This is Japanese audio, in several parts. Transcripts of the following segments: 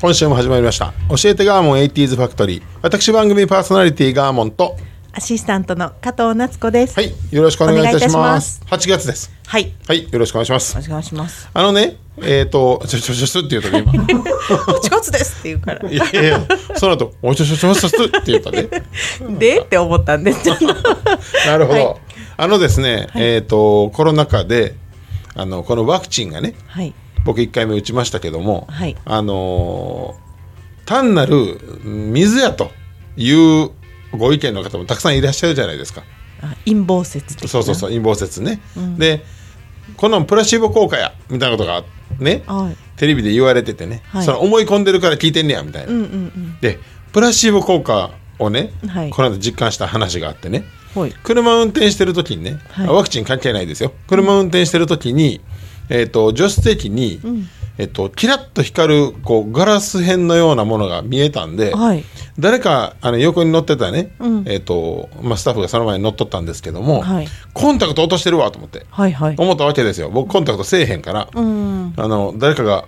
今週も始まりました教えてガーモン 80s ファクトリー私番組パーソナリティガーモンとアシスタントの加藤夏子です。はいよろしくお願いいたしお願いいたしまますす8月ですはい。はいよろしくお願いしますお願いします。あのねえっ、とちょちょちょちょって言うとね今8月ですって言うから。いやいやその後おちょちょちょちょちょって言ったねでって思ったんです。なるほど、はいあのですね、えっ、とコロナ禍であのこのワクチンがねはい。僕1回目打ちましたけども、はい。あのー単なる水やというご意見の方もたくさんいらっしゃるじゃないですか。あ陰謀説。そうそうそう陰謀説ね、でこのプラシーボ効果やみたいなことがね、はい。テレビで言われててね、はい。その思い込んでるから聞いてんねやみたいな、うんうんうん。でプラシーボ効果をね、はい。この間実感した話があってね。車運転してる時にね、ワクチン関係ないですよ。車運転してる時に、えー、と助手席に、えっとキラッと光るこうガラス片のようなものが見えたんで、はい。誰かあの横に乗ってたね、うんえっとまあ、スタッフがその前に乗っとったんですけども、はいコンタクト落としてるわと思ってはいはい。思ったわけですよ僕コンタクトせえへんから、うん。あの誰かが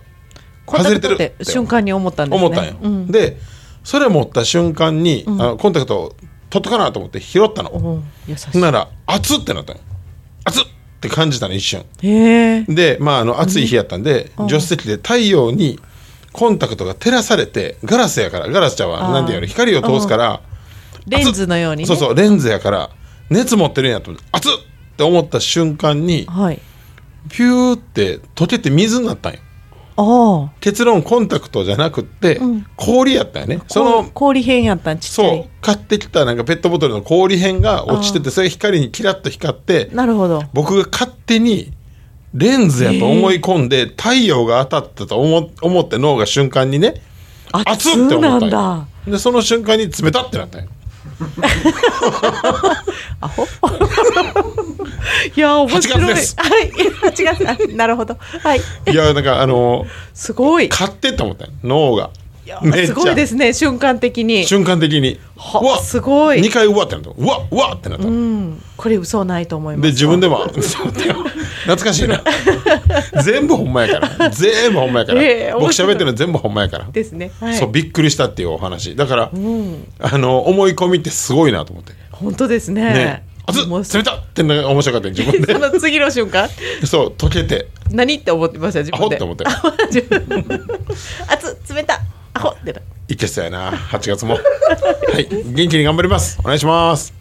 コンタクトって瞬間に思ったんですね。思ったんよ、うん。でそれ持った瞬間に、あのコンタクトを取っとかなと思って拾ったの、お優しほんなら熱っってなったの熱っって感じたの一瞬。でまああの暑い日やったんで、助手席で太陽にコンタクトが照らされてガラスやからガラスちゃうわ。あー。なんていうの？光を通すから、レンズのようにね。そうそうレンズやから熱持ってるんやと思って熱っって思った瞬間にはい。ピューって溶けて水になったんよ。結論コンタクトじゃなくって、氷やったんよね。その氷片やったんちっちゃそう。い。買ってきたなんかペットボトルの氷片が落ちててそれが光にキラッと光ってなるほど。僕が勝手にレンズやと思い込んで、太陽が当たったと思思って脳が瞬間にね熱っって思ったんなんよだ。でその瞬間に冷たってなったんよ アホ？いや、面白い。8月ですはい。8月。あなるほど。はい。いやなんかあのすごい。勝ってって思った脳がいやすごいですね、瞬間的に。瞬間的にわすごい2回うわってなったうわうわってなった、うん、これ嘘ないと思います。で自分でも懐かしいな 全部ほんまやから。全部ほんまやから、ええ僕喋ってるの全部ほんまやから。ですね。はい。そうびっくりしたっていうお話。だから、うん、あの思い込みってすごいなと思って。本当ですね。ね。熱っもう冷たって面白かったよ自分で。その次の瞬間、そう溶けて。何って思ってました？自分で。アホって思って。熱っ冷たアホってな。いけそうやな。8月も。はい。元気に頑張ります。お願いします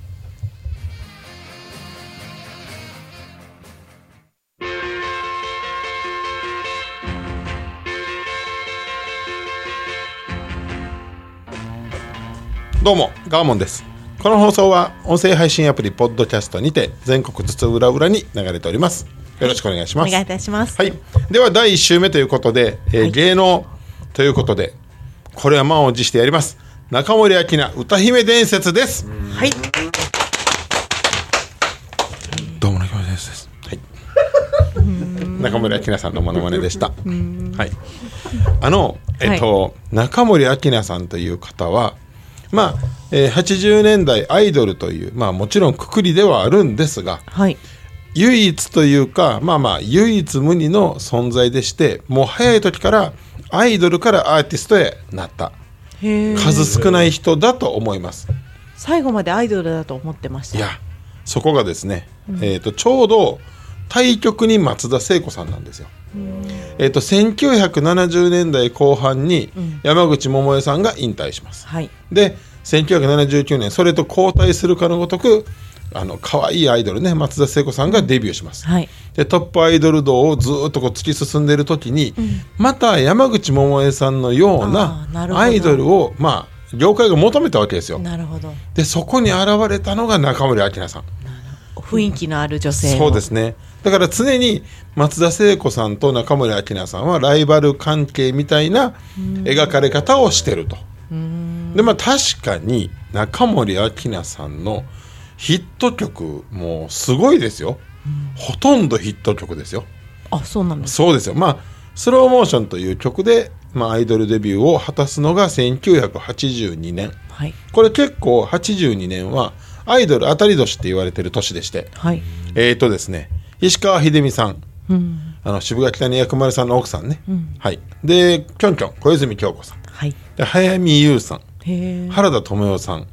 どうもガーモンです。この放送は音声配信アプリポッドキャストにて全国津々浦々に流れております。よろしくお願いします。お願いいたします。はい、では第1週目ということで、えー芸能ということでこれは満を持してやります。中森明菜歌姫伝説です。はい。どうも中森伝説です。はい。中森明菜さんのモノマネでした。はい。あのえっと、中森明菜さんという方はまあ、えー80年代アイドルというまあもちろんくくりではあるんですがはい。唯一というかまあまあ唯一無二の存在でしてもう早い時からアイドルからアーティストへなった。数少ない人だと思います最後までアイドルだと思ってました。いやそこがですね、えー、とちょうど対局に松田聖子さんなんですよ。えー、と1970年代後半に山口百恵さんが引退します。はい。で1979年それと交代するかのごとくあの可愛いアイドルね松田聖子さんがデビューします。はい。でトップアイドル道をずっとこう突き進んでいる時に、また山口百恵さんのようあなアイドルをまあ業界が求めたわけですよなるほどでそこに現れたのが中森明菜さん雰囲気のある女性をそうですねだから常に松田聖子さんと中森明菜さんはライバル関係みたいな描かれ方をしてると。でまあ確かに中森明菜さんのヒット曲もすごいですよ、ほとんどヒット曲ですよ。あそうなんですそうですよ。まあスローモーションという曲で、まあ、アイドルデビューを果たすのが1982年。はい。これ結構82年はアイドル当たり年って言われてる年でして。はい。えーとですね石川秀美さん。うん。あの渋谷北に薬丸さんの奥さんね、はい。できょんきょん小泉京子さん。はい。で早見優さん。原田知世さん、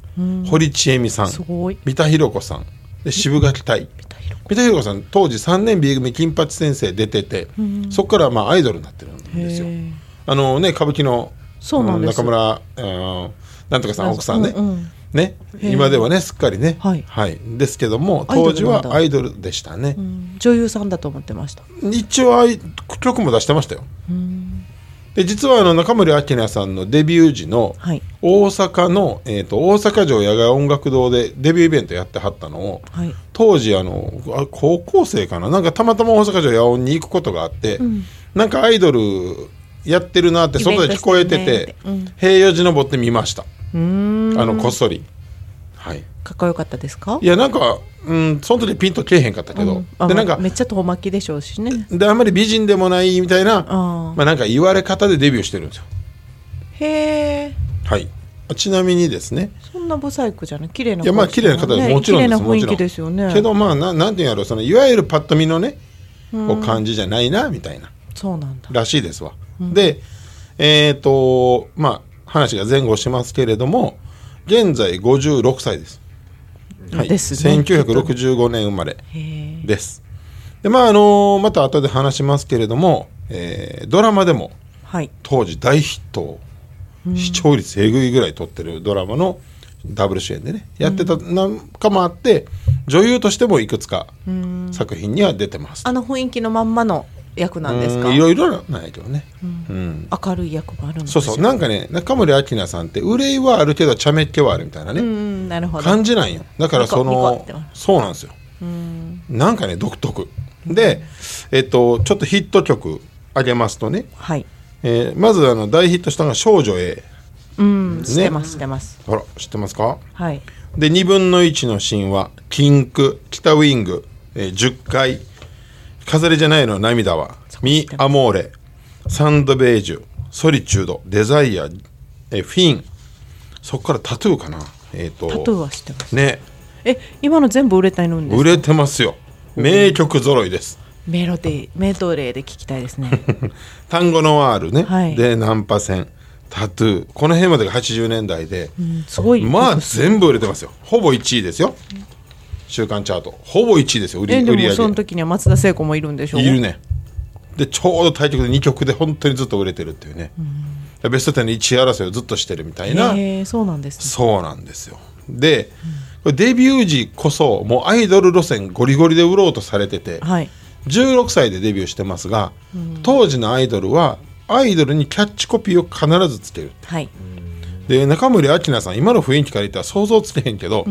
堀ちえみさん。三田寛子さん。で渋垣隊。三田寛子。さん当時3年 B 組金八先生出てて、そこからまあアイドルになってるんですよ。あのね歌舞伎のそうなん中村あのなんとかさん奥さんね、うんうんね。今ではねすっかりね。はい。ですけども当時はアイドルでしたね、うん。女優さんだと思ってました。一応曲も出してましたよ。で実はあの中森明菜さんのデビュー時のはい。大阪の、えー、と大阪城野外音楽堂でデビューイベントやってはったのをはい。当時あのあ高校生かな？なんかたまたま大阪城野音に行くことがあって、なんかアイドルやってるなって外で聞こえててトしてねって。平洋寺登って見ましたあのこっそり。はい。かっこよかったですか？いやなんかうんその時ピンとけえへんかったけど、あでなんかめっちゃ遠巻きでしょうしね。であんまり美人でもないみたいなまあなんか言われ方でデビューしてるんですよ。へえ。はい。ちなみにですね。そんなブサイクじゃない？綺麗ないやまあ綺麗な方もちろんです。綺麗な雰囲もちろん気ですよね。けどまあななんていうんやろそのいわゆるパッと見のねこう感じじゃないなみたいな。そうなんだ。らしいですわ、でえっ、とまあ話が前後しますけれども現在56歳です、はい、ですね。1965年生まれです。でまああのまた後で話しますけれども、えードラマでもはい。当時大ヒットを視聴率えぐいぐらい取ってるドラマのダブル主演でねやってたなんかもあって女優としてもいくつか作品には出てます。あの雰囲気のまんまの役なんですか？うんいろいろなんやけどね、うん。明るい役もあるんですそうそう。なんかね中森明菜さんって憂いはあるけど茶目っ気はあるみたいなね、うんなるほど。感じなんよ。だからそのそうなんですよ。なんかね独特。でえっとちょっとヒット曲あげますとね、はい。えーまずあの大ヒットしたのが「少女 A うん。知ってます知ってます」ほら知ってますか？はい。で2分の1の神話「キンク」「北ウィング」えー10回「飾りじゃないの涙は」「ミ・アモーレ」「サンドベージュ」「ソリチュード」「デザイア」えーフィン」そこからタトゥーかな。えっ、と。タトゥーは知ってます。ね。え今の全部売れたいのんですか？売れてますよ。名曲揃いです。メロディメドレーで聞きたいですね。単語ノワールね、はい。でナンパ船タトゥー。この辺までが80年代で、うんすごいまあ全部売れてますよ。ほぼ1位ですよ週間チャート。ほぼ1位ですよ売りえで売り上げ。もその時には松田聖子もいるんでしょいるね。でちょうど対局で2曲で本当にずっと売れてるっていうね、ベスト10の1位争いをずっとしてるみたいな。へえそうなんですね。そうなんですよ。で、これデビュー時こそもうアイドル路線ゴリゴリで売ろうとされてて、はい。16歳でデビューしてますが、当時のアイドルはアイドルにキャッチコピーを必ずつける。はい。で中森明菜さん今の雰囲気から言ったら想像つけへんけど、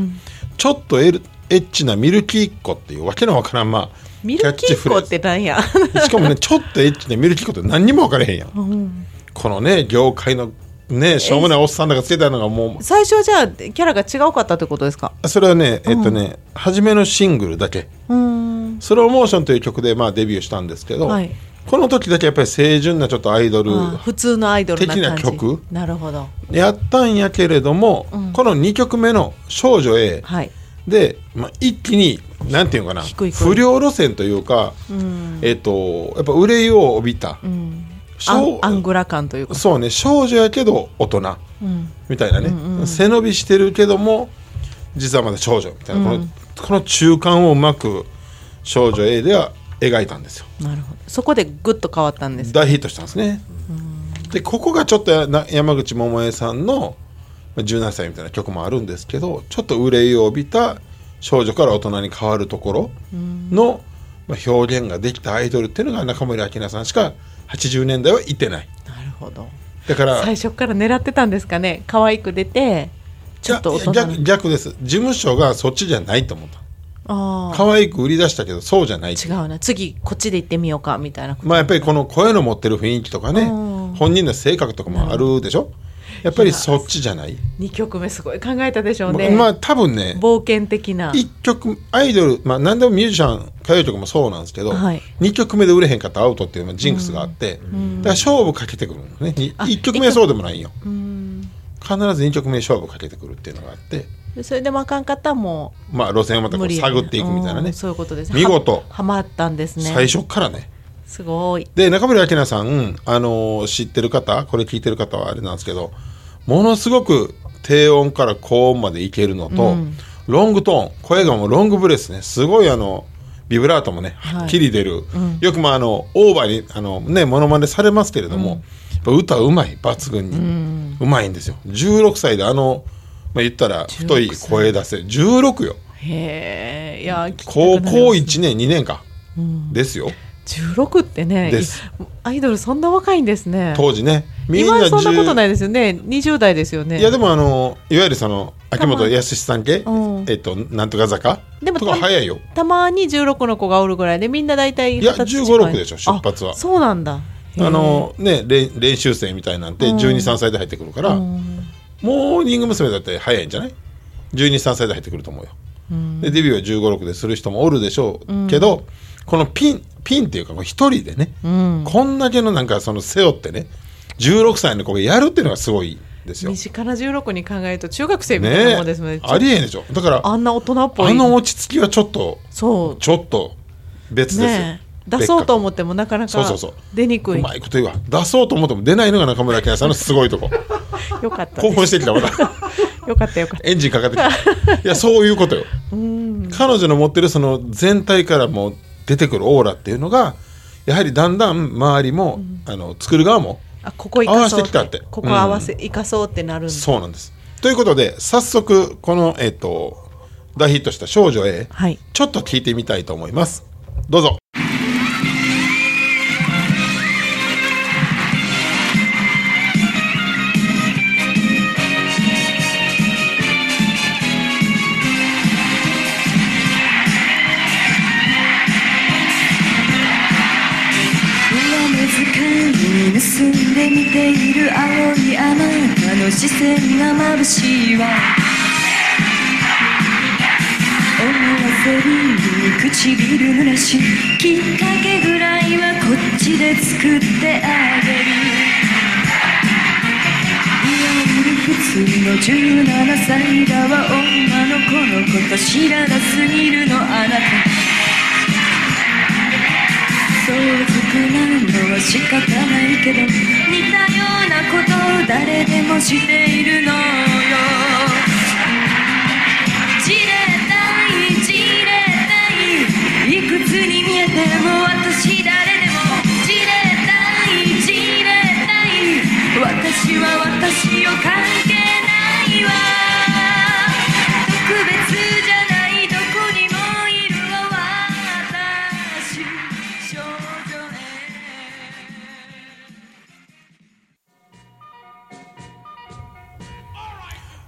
ちょっとエルエッチなミルキーっ子っていうわけのわからんまあミルキーコってなんや？しかもね ちょっとエッチでミルキーっ子って何にも分からへんやん、このね業界のねしょうもないおっさんらがつけたのがも最初はじゃあキャラが違うかったってことですか？うそれはねえっとね、初めのシングルだけ。うーん。スローモーションという曲でまあデビューしたんですけど、はい。この時だけやっぱり清純なちょっとアイドルあー普通のアイドル的な曲。なるほど。やったんやけれども、この2曲目の「少女 A はい」で、まあ、一気になんていうのかな不良路線というか、えっ、とやっぱ憂いを帯びた、アン少アングラ感というか。そうね少女やけど大人、みたいなね、背伸びしてるけども実はまだ少女みたいな、このこの中間をうまく少女 A では描いたんですよ。なるほど。そこでグッと変わったんです大ヒットしたんですね、でここがちょっと山口百恵さんのまあ17歳みたいな曲もあるんですけどちょっと憂いを帯びた少女から大人に変わるところの、まあ、表現ができたアイドルっていうのが中森明菜さんしか80年代はいてない。なるほど。だから最初から狙ってたんですかね。可愛く出てちょっと逆逆です。事務所がそっちじゃないと思った。可愛く売り出したけどそうじゃない違うな。次こっちで行ってみようかみたいなまあやっぱりこの声の持ってる雰囲気とかねうん。本人の性格とかもあるでしょ？やっぱりそっちじゃない？2曲目すごい考えたでしょうね、まあ多分ね。冒険的な。一曲アイドルまあ何でもミュージシャン歌謡曲もそうなんですけど、はい。2曲目で売れへんかったらアウトっていうジンクスがあって、だから勝負かけてくるのね。にあ1曲目はそうでもないよ。うん必ず2曲目勝負かけてくるっていうのがあって。でそれでもあかんかったらもまあ路線をまたこう探っていくみたいなね。うんそういうことです見事。ははまったんですね。最初からねすごい。で中森明菜さん、あのー知ってる方これ聞いてる方はあれなんですけどものすごく低音から高音までいけるのと、ロングトーン声がもうロングブレスねすごいあのビブラートもねはい。はっきり出る、よくまああのオーバーにあのねモノマネされますけれども、やっぱ歌うまい抜群に、うまいんですよ。16歳であの、まあ、言ったら太い声出せ16よ。へえいや高校ります1年2年か、ですよ16ってねアイドルそんな若いんですね。当時ね。みん今なはそんなこと10ないですよね。20代ですよね。いやでもあのいわゆるその秋元康さん系、うん。えっとなんとか坂？とかでもた早いよ。たまに16の子がおるぐらいでみんな大体いや20歳15 16でしょ出発は。あそうなんだ。あのね練練習生みたいなんてうん。1 2 3歳で入ってくるから、うん。モーニング娘。だって早いんじゃない？1 2 3歳で入ってくると思うよ、でデビューは1 5 6でする人もおるでしょうけど、このピンピンっていうか一人でね、うん。こんだけのなんかその背負ってね16歳の子がやるっていうのがすごいですよ。身近な16に考えると中学生みたいなねもんですもんね。ありえんでしょ。だからあんな大人っぽい。あの落ち着きはちょっとそう。ちょっと別です。よ、ねえ。出そうと思ってもなかなかそうそうそう。出にくい。うまいこと言うわ。出そうと思っても出ないのが中村明菜さんのすごいとこ。よかった興奮してきたまた よかったよかった。エンジンかかってきた。いやそういうことよ。彼女の持ってるその全体からもう出てくるオーラっていうのがやはりだんだん周りも、あの作る側もあここ合わせてきたって。ここ合わせ、生かそうってなるそうなんです。ということで早速このえっ、と大ヒットした「少女 A」はい。ちょっと聞いてみたいと思います。どうぞる青いあなたの視線が眩しいわ。思わせるに唇濡らしきっかけぐらいはこっちで作ってあげる。いわゆる普通の17歳だわ女の子のこと知らなすぎるのあなた。相続なのは仕方ないけど似たようなことを誰でもしているの。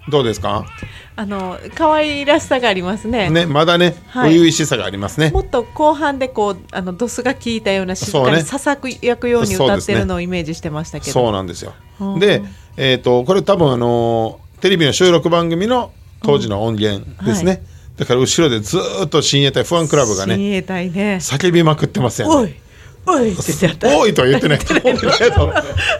どうですか？あの可愛らしさがありますね。ねまだねはい。初々しさがありますね、もっと後半でこうあのドスが効いたようなしっかりささく焼くように歌ってるのをイメージしてましたけど。そうなんですよ。うん。で、えー、とこれ多分あのーテレビの収録番組の当時の音源ですね、はだから後ろでずーっと親衛隊ファンクラブがね親衛隊ね。叫びまくってますよねおいって言ってた。おいとは言ってない。と思うけど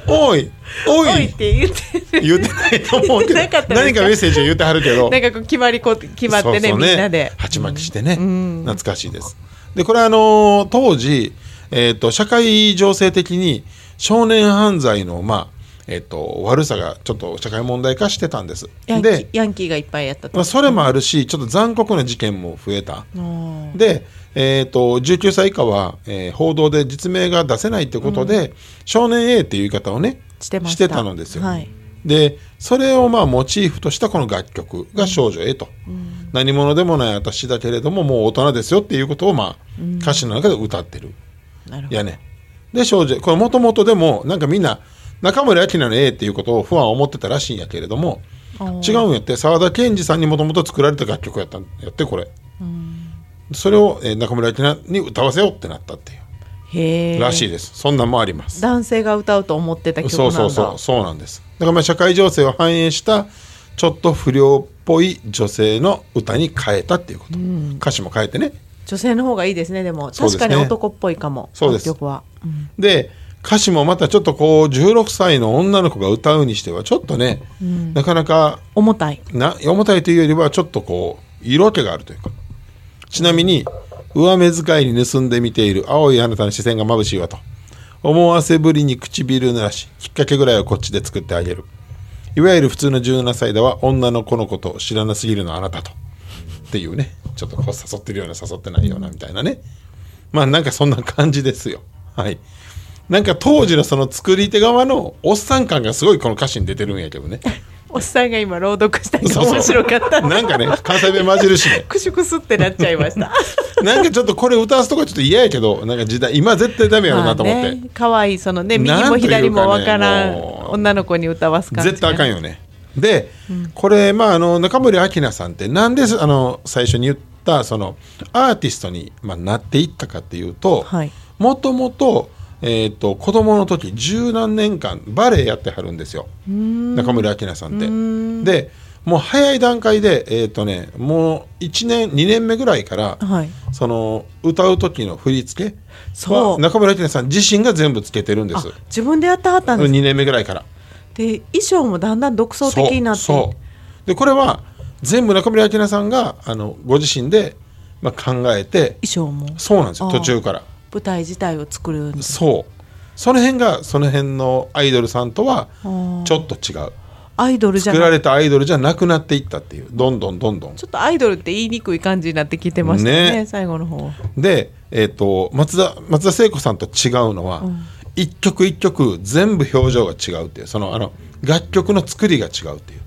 おい。おおい。っいて言って言ってないと思うけど。何かメッセージを言ってはるけど。なんかこう決まりこう決まってねみんなで。鉢巻きしてね、ん。懐かしいです。でこれはあのー当時、えー、と社会情勢的に少年犯罪のまあえー、と悪さがちょっと社会問題化してたんです。で、ヤンキーがいっぱいやったと。まあ、それもあるしちょっと残酷な事件も増えた。うんで、えー、と19歳以下は、えー報道で実名が出せないということで、少年 A っていう言い方をねしてた。たのですよ、はい。でそれをまあモチーフとしたこの楽曲が「少女 A と」何者でもない私だけれどももう大人ですよっていうことをまあ歌詞の中で歌ってる。なるやね。で少女これもともとでもなんかみんな中森明菜の A っていうことを不安は思ってたらしいんやけれども違うんやって。沢田研二さんにもともと作られた楽曲やったんやってこれ、それを、えー中森明菜に歌わせようってなったっていう。へえらしいです。そんなんもあります。男性が歌うと思ってた曲そうそうそうそうなんです。だからまあ社会情勢を反映したちょっと不良っぽい女性の歌に変えたっていうこと、歌詞も変えてね。女性の方がいいですねでも。確かに男っぽいかもそうです。楽曲は、うん。で歌詞もまたちょっとこう16歳の女の子が歌うにしてはちょっとね、なかなか重たい。な重たいというよりはちょっとこう色気があるというかちなみに上目遣いに盗んで見ている青いあなたの視線が眩しいわと。思わせぶりに唇濡らしきっかけぐらいはこっちで作ってあげる。いわゆる普通の17歳では女の子のことを知らなすぎるのあなたと。っていうね。ちょっとこう誘ってるような誘ってないようなみたいなね。まあなんかそんな感じですよ。はい。なんか当時のその作り手側のおっさん感がすごいこの歌詞に出てるんやけどね。おっさんが今朗読したりそうそう面白かった。なんかね関西弁混じるしね。クシュクスってなっちゃいました。なんかちょっとこれ歌わすとこちょっと嫌やけどなんか時代今絶対ダメやろなと思って、可愛いそのね右も左もわからんもう女の子に歌わす感じ絶対あかんよね。で、これまああの中森明菜さんってなんであの最初に言ったそのアーティストに、まあ、なっていったかっていうとはい。もともと,、えー、と子供の時十何年間バレエやってはるんですよ。中森明菜さんって。でもう早い段階で、えーとね、もう1年2年目ぐらいから、はい。その歌う時の振り付けそ中村明菜さん自身が全部つけてるんです。あ自分でやってはったんです。2年目ぐらいから。で衣装もだんだん独創的になって。そう。でこれは全部中村明菜さんがあのご自身で、まあ、考えて衣装も。そうなんですよ。途中から舞台自体を作るそう。その辺がその辺のアイドルさんとはー。ちょっと違う。アイドルじゃ作なくられたアイドルじゃなくなっていったっていう。どんどんどんどん。ちょっとアイドルって言いにくい感じになってきてましたねね。最後の方。で、えー、と松田松田聖子さんと違うのは、一曲一曲全部表情が違うっていう。そのあの楽曲の作りが違うっていう。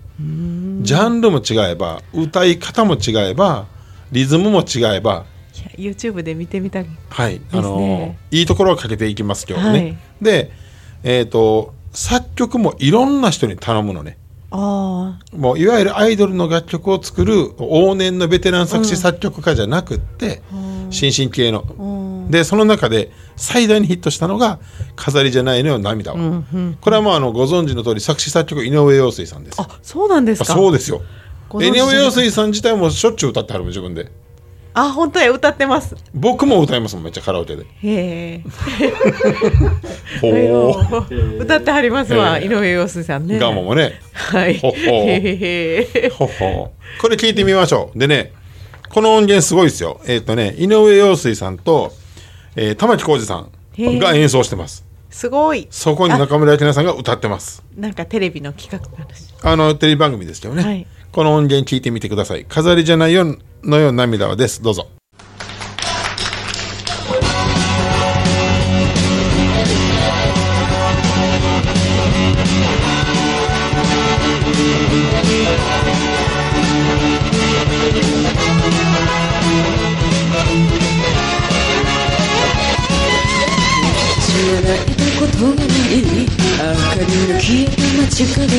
ジャンルも違えば歌い方も違えばリズムも違えば YouTube で見てみたいはい、あのねいいところをかけていきます今日はね、はい。でえっ、と作曲もいろんな人に頼むのね。あもういわゆるアイドルの楽曲を作る往年のベテラン作詞作曲家じゃなくって、新進系の、でその中で最大にヒットしたのが「飾りじゃないのよ涙は」これはもうあのご存知の通り作詞作曲井上陽水さんです。ああそうなんですか。そうですよ。井上陽水さん自体もしょっちゅう歌ってはるもん自分であ本当や歌ってます。僕も歌いますもんめっちゃカラオケで。へえ。ほ歌ってはりますわ、ええ。井上陽水さんね。うガモもね。はい。ほほほほこれ聞いてみましょう。でねこの音源すごいですよ。えっ、とね井上陽水さんと、えー玉置浩二さんが演奏してます。すごい。そこに中村明菜さんが歌ってます。なんかテレビの企画の話。あのテレビ番組ですけどね、はい。この音源聞いてみてください。飾りじゃないよのよ涙はです。どうぞ知らないことがない明かりの消えた街角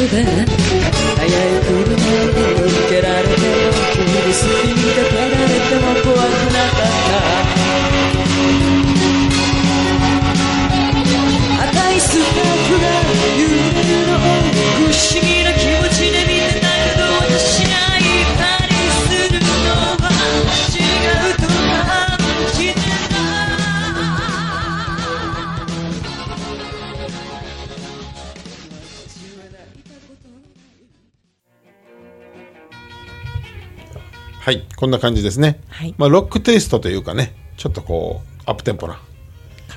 こんな感じですね、はい。まあ、ロックテイストというかねちょっとこうアップテンポな。か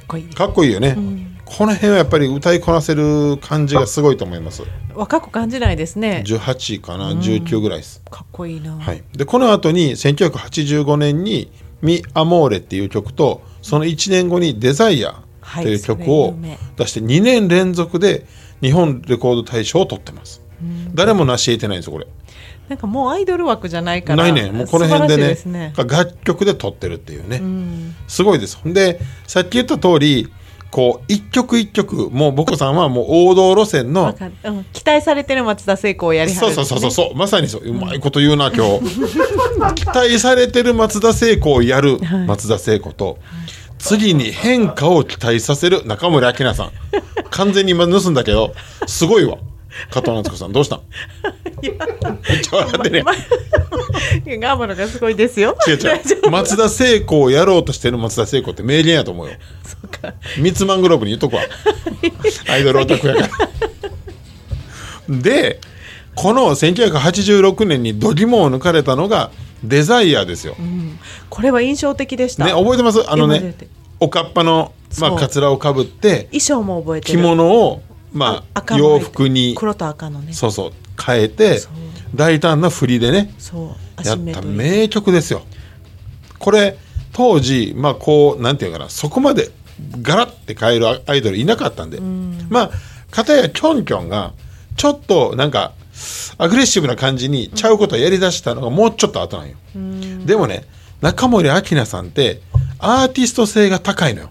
っこいい。かっこいいよね、この辺はやっぱり歌いこなせる感じがすごいと思います。若く感じないですね。18かな19ぐらいです、かっこいいな、はい、でこの後に1985年に「ミ・アモーレ」っていう曲とその1年後に「デザイア」という曲はいを出して2年連続で日本レコード大賞を取ってます、誰も成し得てないんですよこれなんかもうアイドル枠じゃないからないね。もうこの辺でねね。楽曲で撮ってるっていうね、すごいです。ほんでさっき言った通りこう一曲一曲もう僕さんはもう王道路線のうん、期待されてる松田聖子をやりはるそうそうそうそうそう。まさにそう。うまいこと言うな今日。期待されてる松田聖子をやるはい。松田聖子と、次に変化を期待させる中村明菜さん。完全に今盗んだけどすごいわ加藤夏子さんどうした？んめっちゃ笑ってるやんまいやガーマのがすごいですよ。違う違う。松田聖子をやろうとしてる松田聖子って名言やと思うよ。そうか。ミツマングローブに言っとくわ。アイドルオタクやから。でこの1986年に度肝を抜かれたのがデザイアですよ、これは印象的でした、ね覚えてます？あのねおかっぱの、まあ、かつらをかぶって衣装も覚えてる。着物を、まあ、洋服に黒と赤のね。そうそう変えて大胆な振りでねそうやった。名曲ですよ。これ当時まあこうなんていうかなそこまでガラッて変えるアイドルいなかったんで、まあ片やキョンキョンがちょっとなんかアグレッシブな感じにちゃうことをやりだしたのがもうちょっと後なんよ、でもね中森明菜さんってアーティスト性が高いのよ、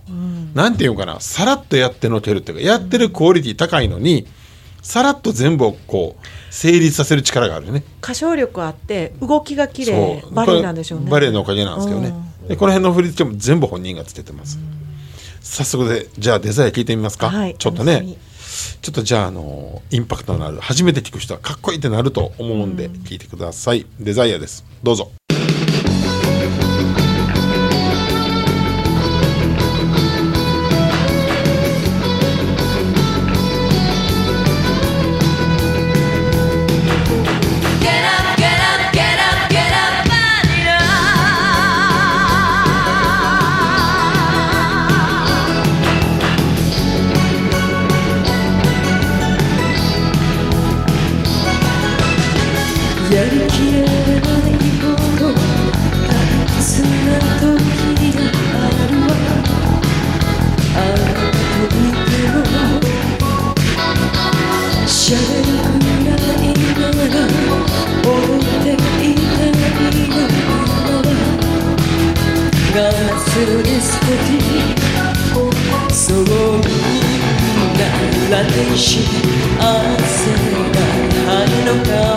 なんていうのかなさらっとやってのけるっていうかやってるクオリティ高いのにさらっと全部をこう成立させる力があるよね。歌唱力あって動きが綺麗バレエなんでしょうね。バレエのおかげなんですけどね、でこの辺の振り付けも全部本人がつけてます、早速でじゃあデザイン聞いてみますか、はい。ちょっとねちょっとじゃああのインパクトのある初めて聞く人はかっこいいってなると思うんで聞いてください、デザイアです。どうぞ know.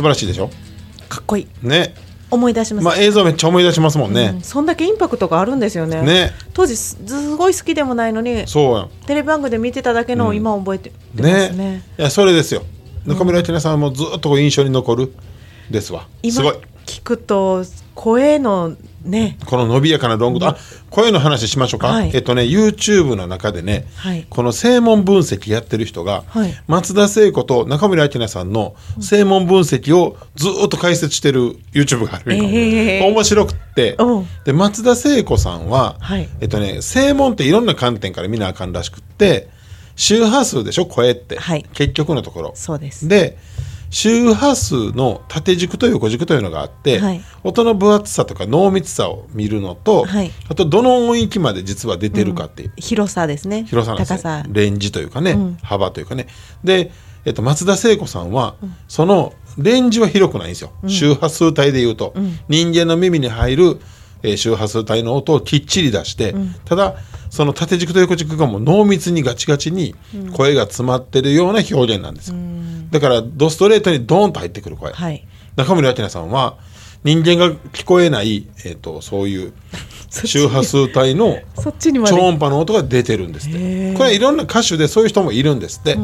素晴らしいでしょ？かっこいい。ね。思い出します、まあ映像めっちゃ思い出しますもんね。うん、そんだけインパクトがあるんですよね。ね。当時すすごい好きでもないのにそう。テレビ番組で見てただけのを今覚えててますね,、ね。いやそれですよ。中村明菜さんもずっと印象に残るですわ。す今ごい。聞くと声のね。この伸びやかなロングと、あ声の話しましょうか、はい。えっとね YouTube の中でね、はい。この声紋分析やってる人が、はい。松田聖子と中村明菜さんの声紋分析をずっと解説してる YouTube があるよ、えー。面白くって。うん。で松田聖子さんは、はい。えっとね声紋っていろんな観点から見なあかんらしくって周波数でしょ声って、はい。結局のところ。そうです。で周波数の縦軸と横軸というのがあって、はい。音の分厚さとか濃密さを見るのと、はい。あとどの音域まで実は出てるかっていう、広さですね。広さなんですよ。高さ。レンジというかね、うん。幅というかね。で、えっと、松田聖子さんは、そのレンジは広くないんですよ、周波数帯でいうと、人間の耳に入る、えー周波数帯の音をきっちり出して、ただその縦軸と横軸がもう濃密にガチガチに声が詰まってるような表現なんですよ、だからドストレートにドーンと入ってくる声、はい。中森明菜さんは人間が聞こえない、えー、とそういう 周波数帯の 超音波の音が出てるんですっへてー。これいろんな歌手でそういう人もいるんですって。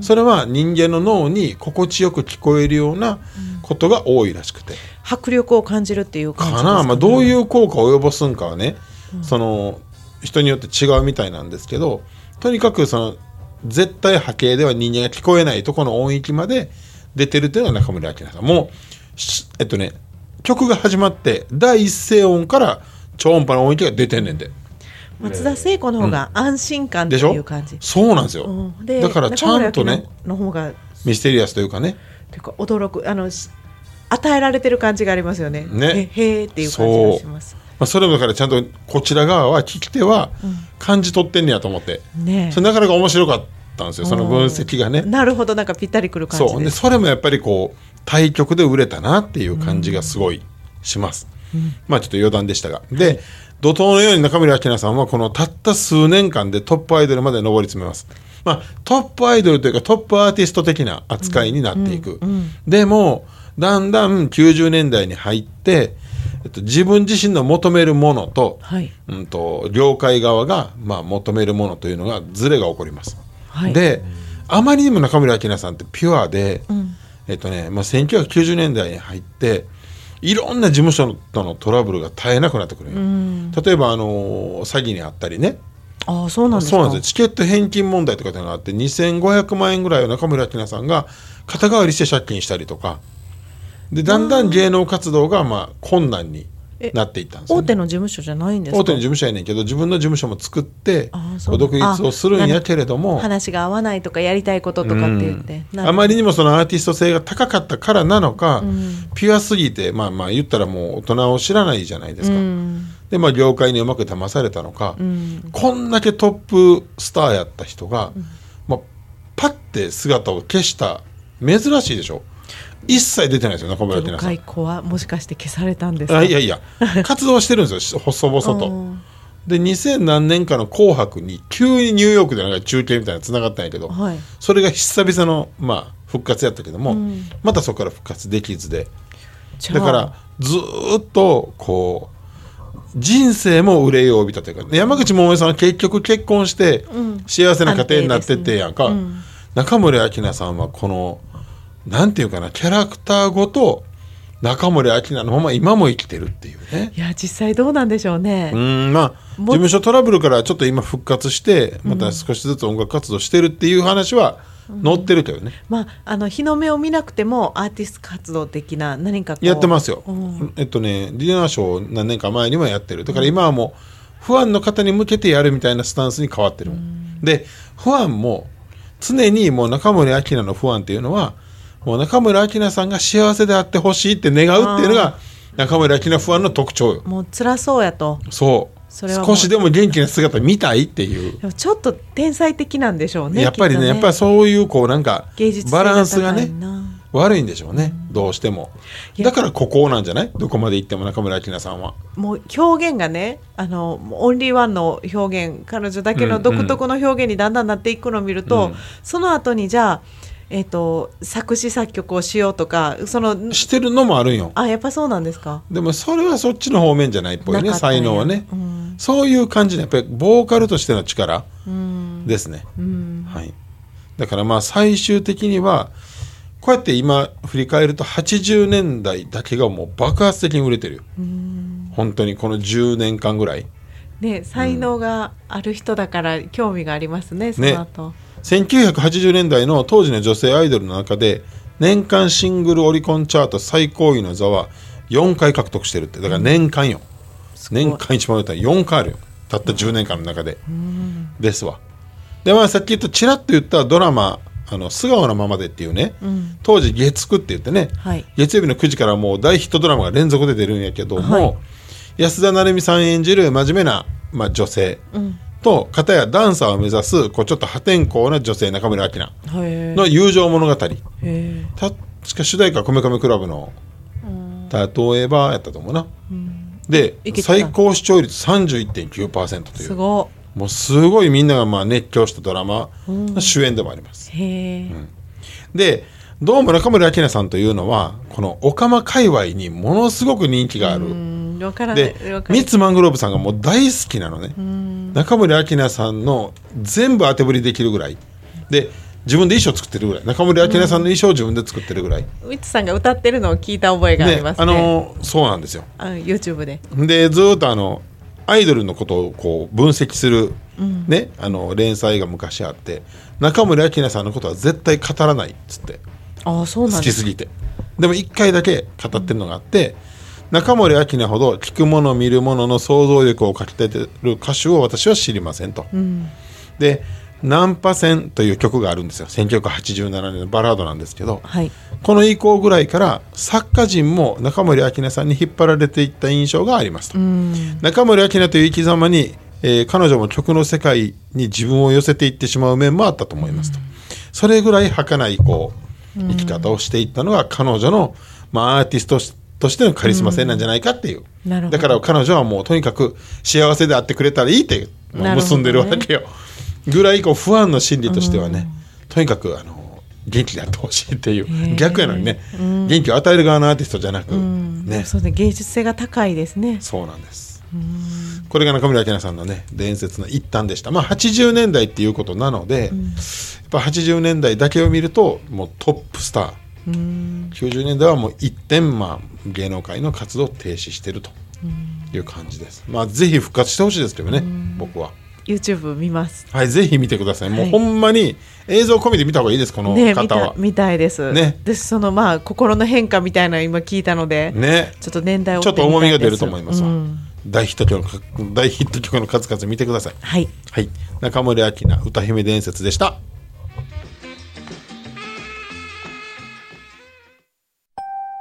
それは人間の脳に心地よく聞こえるようなことが多いらしくて。迫力を感じるっていう感じかな、まあ、どうういう効果を及ぼすんかはね、その人によって違うみたいなんですけどとにかくその絶対波形では人間が聞こえないとこの音域まで出てるっていうのが中村明菜さん。もうしえっとね曲が始まって第一声音から超音波の音域が出てんねんで松田聖子の方が安心感ってでしょいう感じ、そうなんですよ、うん。でだからちゃんとねの方がミステリアスというかねていうか驚くあのし与えられてる感じがありますよね。ね。へへーっていう感じがします。まあ、それもだからちゃんとこちら側は聞き手は感じ取ってんねやと思って、ね。えそれなかなか面白かったんですよ。その分析がね。なるほどなんかぴったりくる感じそう。でそれもやっぱりこう対局で売れたなっていう感じがすごいします、まあちょっと余談でしたが。で、怒涛のように中村明菜さんはこのたった数年間でトップアイドルまで上り詰めます。まあトップアイドルというかトップアーティスト的な扱いになっていく、でもだんだん90年代に入って、えっと、自分自身の求めるものと,、はい。うん、と業界側が、まあ、求めるものというのがズレが起こります、はい。であまりにも中村明菜さんってピュアで、えっとねまあ、1990年代に入っていろんな事務所とのトラブルが絶えなくなってくるんよ。例えば、あのー詐欺にあったりね。ああそうなんですか。そうなんです。よチケット返金問題とかっていうのがあって2500万円ぐらいを中村明菜さんが肩代わりして借金したりとか。でだんだん芸能活動がまあ困難になっていったんですよ、大ね、手の事務所じゃないんですか？大手の事務所やねんけど自分の事務所も作って独立をするんやけれども話が合わないとかやりたいこととかって言って、なるあまりにもそのアーティスト性が高かったからなのか、ピュアすぎてまあまあ言ったらもう大人を知らないじゃないですか、でまあ業界にうまく騙されたのか、こんだけトップスターやった人が、まあ、パッて姿を消した珍しいでしょ？一切出てないですよ中村明業菜さん。はもしかして消されたんですか？あいやいや。活動してるんですよ細々と。うんで2000何年かの「紅白」に急にニューヨークでなんか中継みたいなのつながったんやけど、はい。それが久々の、まあ、復活やったけども、またそこから復活できずで。だからずーっとこう人生も憂いを帯びたというか山口百恵さんは結局結婚して幸せな家庭になってってやんか、安定ですね。うん。中森明菜さんはこのなんていうかなキャラクターごと中森明菜のまま今も生きてるっていうね。いや実際どうなんでしょうね、うんまあ事も務所トラブルからちょっと今復活してまた少しずつ音楽活動してるっていう話は載ってるけどね、まああの日の目を見なくてもアーティスト活動的な何かやってますよ、うん。えっとねディナーショー何年か前にもやってるだから今はもうファンの方に向けてやるみたいなスタンスに変わってる、でファンも常にもう中森明菜のファンっていうのはもう中森明菜さんが幸せであってほしいって願うっていうのが中森明菜ファンの特徴よ。もう辛そうやと。そう。それは少しでも元気な姿見たいっていう。ちょっと天才的なんでしょうねやっぱりねきとやっぱりそういうこうなんか芸術性バランスがね悪いんでしょうね、どうしても。だからここなんじゃない？どこまで行っても中村明菜さんは。もう表現がねあのオンリーワンの表現彼女だけの独特の表現にだんだんなっていくのを見ると、うん。その後にじゃあ、えっと作詞作曲をしようとかそのしてるのもあるんよ。あやっぱそうなんですか？でもそれはそっちの方面じゃないっぽいね才能はね、うん。そういう感じのやっぱりボーカルとしての力。うんですね、うん。はい、だからまあ最終的にはこうやって今振り返ると80年代だけがもう爆発的に売れてる。よ本当にこの10年間ぐらい。ね才能がある人だから興味がありますね。その後、1980年代の当時の女性アイドルの中で年間シングルオリコンチャート最高位の座は4回獲得してるって。だから年間よ、ごい。年間一番売れたら4回あるよ。たった10年間の中で、ですわ。でまあさっき言ったちらっと言ったドラマ「あの素顔のままで」っていうね、当時月9って言ってね、はい。月曜日の9時からもう大ヒットドラマが連続で出るんやけども、はい。安田成美さん演じる真面目な、まあ、女性と片やダンサーを目指すこうちょっと破天荒な女性中村明菜への友情物語。確か主題歌は「こめかみクラブ」の「例えば」やったと思うな、でいけてた最高視聴率31.9%とえいうすご。もうすごいみんながまあ熱狂したドラマの主演でもあります、いへえ、でどうも中村明菜さんというのはこのオカマ界隈にものすごく人気があるんわからない。でわかる。ミッツ・マングローブさんがもう大好きなのね。中森明菜さんの全部当てぶりできるぐらい。で自分で衣装作ってるぐらい。中森明菜さんの衣装を自分で作ってるぐらい、ウィッツさんが歌ってるのを聞いた覚えがありますね。あのそうなんですよ。あ YouTube で。でずーっとあのアイドルのことをこう分析する、ね、あの連載が昔あって中森明菜さんのことは絶対語らないっつって。ああそうな好んです。きすぎて。でも一回だけ語ってるのがあって、中森明菜ほど聞くもの見るものの想像力をかき立てる歌手を私は知りませんと、で「ナンパ戦」という曲があるんですよ。1987年のバラードなんですけど、はい。この以降ぐらいから作家陣も中森明菜さんに引っ張られていった印象がありますと、中森明菜という生き様に、えー彼女も曲の世界に自分を寄せていってしまう面もあったと思いますと、それぐらい儚いこう生き方をしていったのが彼女の、まあ、アーティストとしてのカリスマ性なんじゃないかっていう、なるほど。だから彼女はもうとにかく幸せであってくれたらいいって、結んでるわけよ、ぐらいこう不安の心理としてはね、とにかくあの元気であってほしいっていう逆やのにね、元気を与える側のアーティストじゃなく、ね。そうね。芸術性が高いですね。そうなんです。これが中村明菜さんのね伝説の一端でした。まあ80年代っていうことなので、やっぱ80年代だけを見るともうトップスター90年代はもう一点、まあ、芸能界の活動を停止してるという感じです。まあぜひ復活してほしいですけどね僕は。YouTube 見ます。はいぜひ見てください。もうはいほんまに映像込みで見た方がいいですこの方は。た見たいです。ね。でそのまあ心の変化みたいなの今聞いたので、ね。ちょっと年代を追ちょっと重みが出ると思いますわ、うん大ヒット曲の大ヒット曲の数々見てください。はい。はい。中森明菜歌姫伝説でした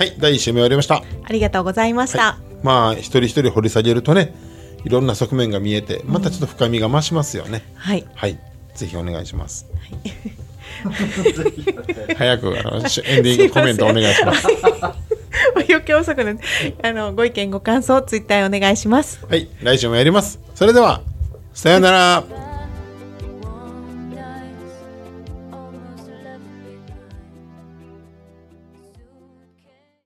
はい第1週目終わりました。ありがとうございました、まあ一人一人掘り下げるとねいろんな側面が見えてまたちょっと深みが増しますよね、はい。はい。ぜひお願いします、早くあのエンディングコメントお願いします。余計遅くなあのご意見ご感想ツイッターお願いします。はい。来週もやります。それではさようなら